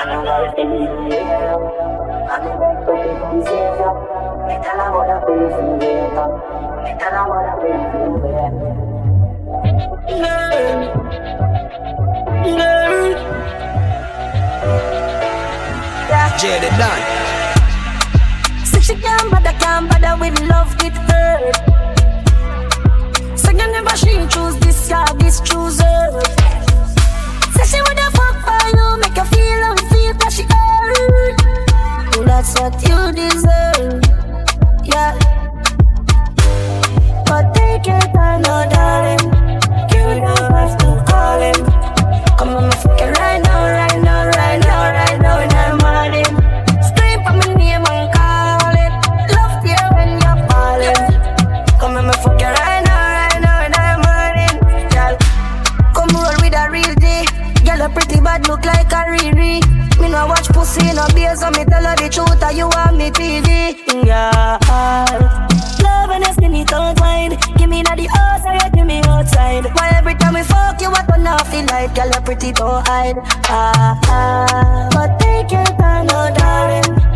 And I'm like, the air. And I'm like, to be considered. Me tell her what I feel from the later. Me tell her what I feel from the later. Learn. Learn. Yeah. Jaded done. Say she can't bother, can't bother with love, it you deserve, A pretty bad look like a Riri. Me no watch pussy no beer, so me tell her the truth. Are you on me TV? Yeah. Love and skinny tongue wine. Give me na the you give me outside. Why every time we fuck you, I turn off the light. Girl, a pretty don't hide. Ah ah. But take your time, no darling.